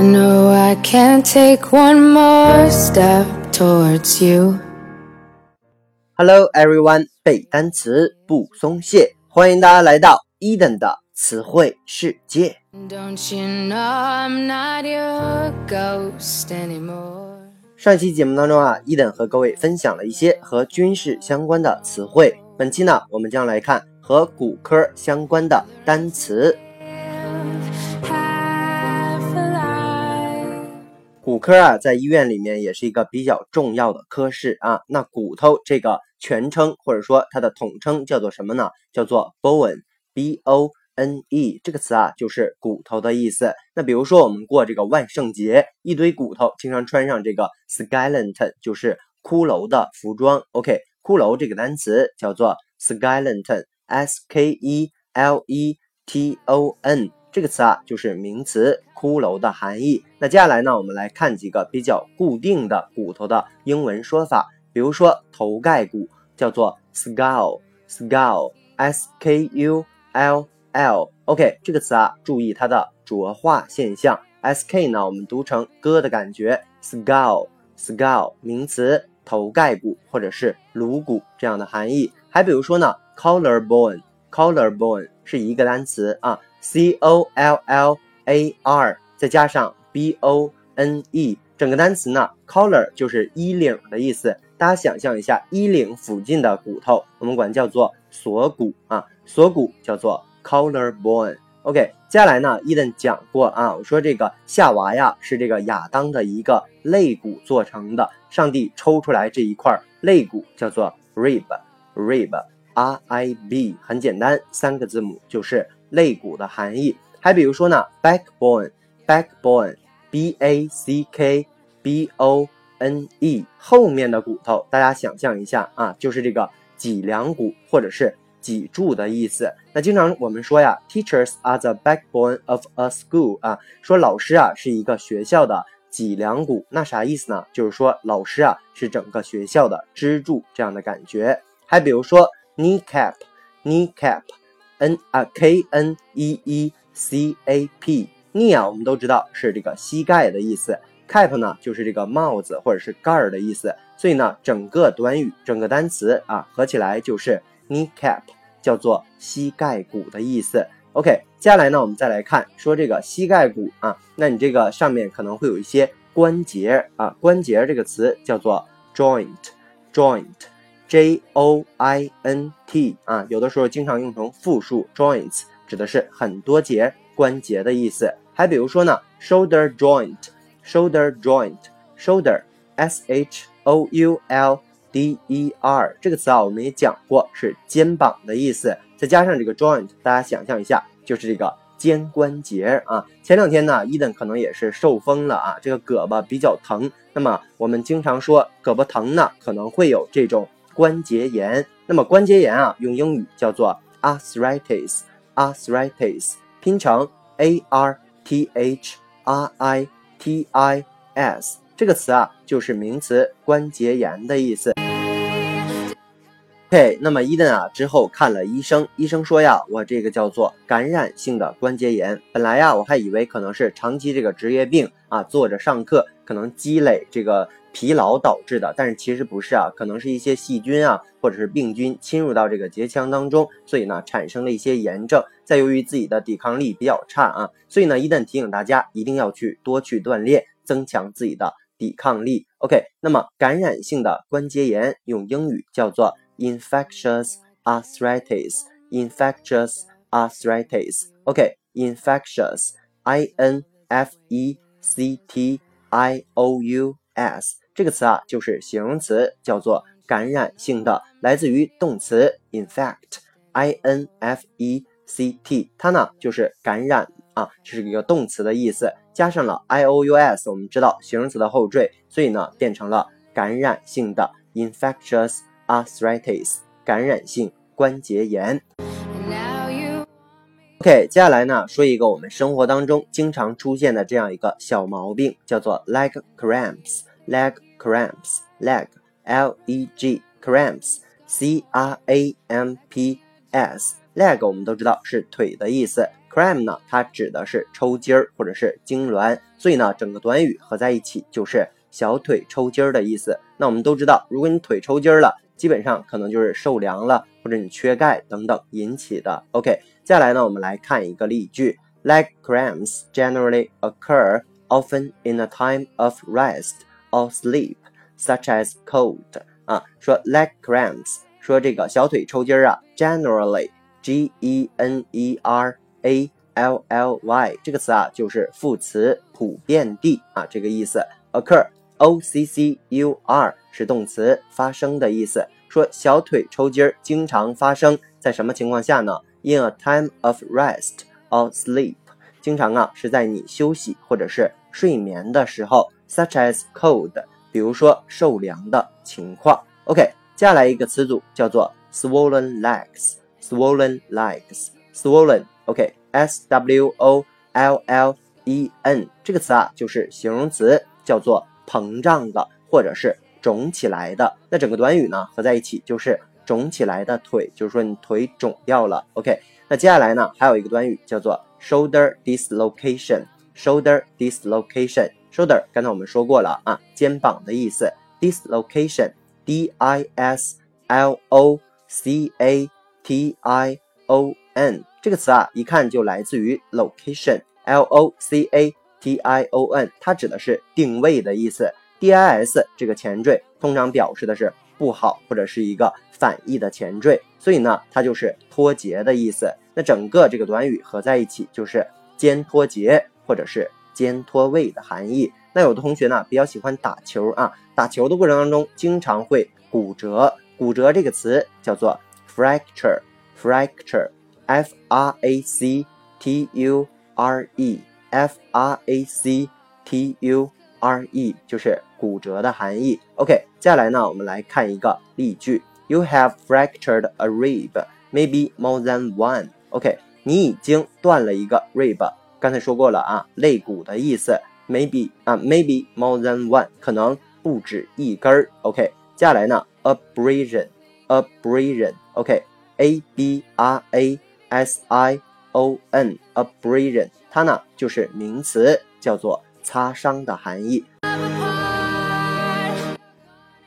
No, I can't take one more step towards you. Hello everyone，背单词不松懈，欢迎大家来到 Eden 的词汇世界。Don't you know I'm not your ghost anymore? 上一期节目当中啊，一等和各位分享了一些和军事相关的词汇。本期呢，我们将来看和骨科相关的单词。科啊，在医院里面也是一个比较重要的科室啊。那骨头这个全称或者说它的统称叫做什么呢？叫做 bone，b o n e 这个词啊，就是骨头的意思。那比如说我们过这个万圣节，一堆骨头经常穿上这个 skeleton，就是骷髅的服装。OK，骷髅这个单词叫做 skeleton，s k e l e t o n。这个词啊，就是名词“骷髅”的含义。那接下来呢，我们来看几个比较固定的骨头的英文说法。比如说头盖骨叫做 skull，skull，s k u l l。OK，这个词啊，注意它的浊化现象，s k 呢，我们读成哥的感觉，skull，skull，名词，头盖骨或者是颅骨这样的含义。还比如说呢，collarbone，collarbone 是一个单词啊。C O L L A R 再加上 B O N E，整个单词呢，collar 就是衣领的意思。大家想象一下，衣领附近的骨头，我们管叫做锁骨啊，锁骨叫做 collarbone。OK，接下来呢，伊登讲过啊，我说这个夏娃呀是这个亚当的一个肋骨做成的，上帝抽出来这一块肋骨叫做 rib，rib，R I B，很简单，三个字母就是。肋骨的含义，还比如说呢，backbone，backbone，b a c k b o n e，后面的骨头，大家想象一下啊，就是这个脊梁骨或者是脊柱的意思。那经常我们说呀，teachers are the backbone of a school 啊，说老师啊是一个学校的脊梁骨，那啥意思呢？就是说老师啊是整个学校的支柱这样的感觉。还比如说 kneecap，kneecap。N 啊，k n e e c a p，knee 啊，我们都知道是这个膝盖的意思，cap 呢就是这个帽子或者是盖儿的意思，所以呢，整个短语整个单词啊合起来就是 kneecap，叫做膝盖骨的意思。OK，接下来呢，我们再来看说这个膝盖骨啊，那你这个上面可能会有一些关节啊，关节这个词叫做 joint，joint。J O I N T 啊，有的时候经常用成复数 joints，指的是很多节关节的意思。还比如说呢，shoulder joint，shoulder joint，shoulder，S H O U L D E R 这个词啊，我们也讲过是肩膀的意思，再加上这个 joint，大家想象一下，就是这个肩关节啊。前两天呢，伊登可能也是受风了啊，这个胳膊比较疼。那么我们经常说胳膊疼呢，可能会有这种。关节炎，那么关节炎啊，用英语叫做 arthritis，arthritis 拼成 a r t h r i t i s，这个词啊就是名词关节炎的意思。OK，那么伊顿啊之后看了医生，医生说呀，我这个叫做感染性的关节炎。本来呀，我还以为可能是长期这个职业病啊，坐着上课可能积累这个。疲劳导致的，但是其实不是啊，可能是一些细菌啊，或者是病菌侵入到这个结腔当中，所以呢产生了一些炎症。再由于自己的抵抗力比较差啊，所以呢一旦提醒大家一定要去多去锻炼，增强自己的抵抗力。OK，那么感染性的关节炎用英语叫做 infectious arthritis，infectious arthritis。OK，infectious，I N F E C T I O U S。这个词啊，就是形容词，叫做感染性的，来自于动词 infect，i n f e c t，它呢就是感染啊，这是一个动词的意思，加上了 i o u s，我们知道形容词的后缀，所以呢变成了感染性的 infectious arthritis，感染性关节炎。OK，接下来呢说一个我们生活当中经常出现的这样一个小毛病，叫做 leg cramps。leg cramps, leg, L E G cramps, C R A M P S, leg 我们都知道是腿的意思，cramp 呢，它指的是抽筋儿或者是痉挛，所以呢，整个短语合在一起就是小腿抽筋儿的意思。那我们都知道，如果你腿抽筋儿了，基本上可能就是受凉了，或者你缺钙等等引起的。OK，接下来呢，我们来看一个例句：Leg cramps generally occur often in a time of rest or sleep, such as cold。啊，说 leg cramps，说这个小腿抽筋儿啊，generally，G E N E R A L L Y 这个词啊，就是副词，普遍地啊，这个意思。Occur O C C U R 是动词，发生的意思。说小腿抽筋儿经常发生在什么情况下呢？In a time of rest or sleep，经常啊是在你休息或者是睡眠的时候，such as cold，比如说受凉的情况。OK，接下来一个词组叫做 swollen legs，swollen legs，swollen。OK，S W O L L E N 这个词啊，就是形容词，叫做膨胀的或者是肿起来的。那整个短语呢，合在一起就是肿起来的腿，就是说你腿肿掉了。OK，那接下来呢，还有一个短语叫做 shoulder dislocation，shoulder dislocation，shoulder 刚才我们说过了啊，肩膀的意思，dislocation，D I S L O C A T I O N。这个词啊，一看就来自于 location，L O C A T I O N，它指的是定位的意思。D I S 这个前缀通常表示的是不好或者是一个反义的前缀，所以呢，它就是脱节的意思。那整个这个短语合在一起就是肩脱节或者是肩脱位的含义。那有的同学呢比较喜欢打球啊，打球的过程当中经常会骨折，骨折这个词叫做 fracture，fracture。F R A C T U R E E，F R A C T U R E 就是骨折的含义。OK，接下来呢，我们来看一个例句：You have fractured a rib, maybe more than one. OK，你已经断了一个 rib。刚才说过了啊，肋骨的意思。Maybe 啊，maybe more than one，可能不止一根儿。OK，接下来呢，abrasion，abrasion。OK，A B R A。S I O N，abrasion， 它呢就是名词，叫做擦伤的含义。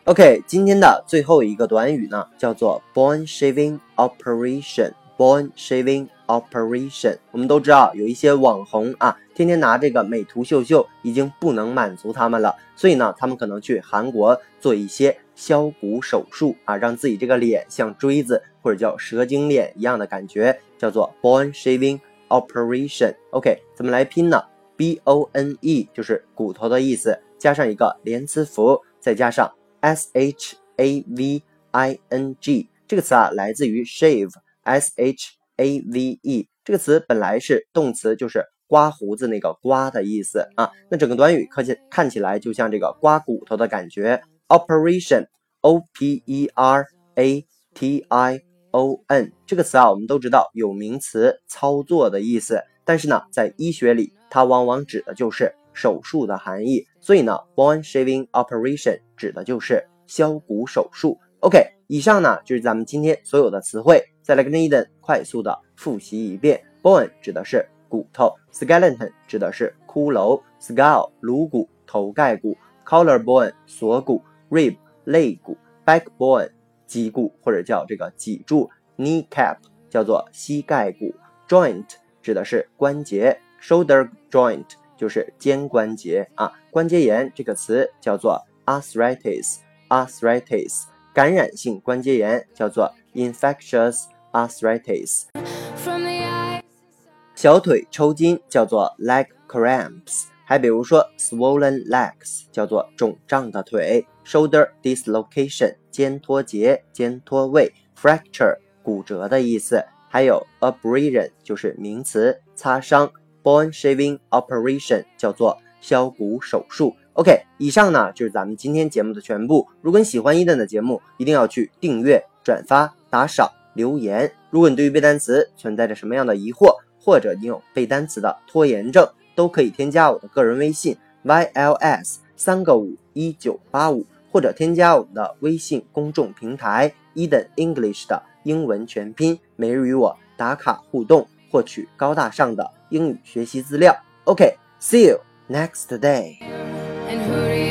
OK，今天的最后一个短语呢，叫做 bone shaving operation。bone shaving operation，我们都知道有一些网红啊，天天拿这个美图秀秀，已经不能满足他们了，所以呢，他们可能去韩国做一些削骨手术啊，让自己这个脸像锥子或者叫蛇精脸一样的感觉。叫做 bone shaving operation。OK，怎么来拼呢？B O N E 就是骨头的意思，加上一个连词符，再加上 S H A V I N G 这个词啊，来自于 shave，S H A V E 这个词本来是动词，就是刮胡子那个刮的意思啊。那整个短语看起看起来就像这个刮骨头的感觉。Operation，O P E R A T I。O n 这个词啊，我们都知道有名词操作的意思，但是呢，在医学里，它往往指的就是手术的含义。所以呢，bone shaving operation 指的就是削骨手术。OK，以上呢就是咱们今天所有的词汇，再来跟着 Eden 快速的复习一遍。bone 指的是骨头，skeleton 指的是骷髅，skull 颅骨、头盖骨，collarbone 锁骨，rib 肋骨，backbone。脊骨或者叫这个脊柱，knee cap 叫做膝盖骨，joint 指的是关节，shoulder joint 就是肩关节啊。关节炎这个词叫做 arthritis，arthritis 感染性关节炎叫做 infectious arthritis。小腿抽筋叫做 leg cramps。还比如说，swollen legs 叫做肿胀的腿，shoulder dislocation 肩脱节、肩脱位，fracture 骨折的意思，还有 abrasion 就是名词，擦伤，bone shaving operation 叫做削骨手术。OK，以上呢就是咱们今天节目的全部。如果你喜欢伊顿的节目，一定要去订阅、转发、打赏、留言。如果你对于背单词存在着什么样的疑惑，或者你有背单词的拖延症，都可以添加我的个人微信 yls 三个五一九八五，或者添加我们的微信公众平台 Eden English 的英文全拼，每日与我打卡互动。获取高大上的英语学习资料。OK，see you next day。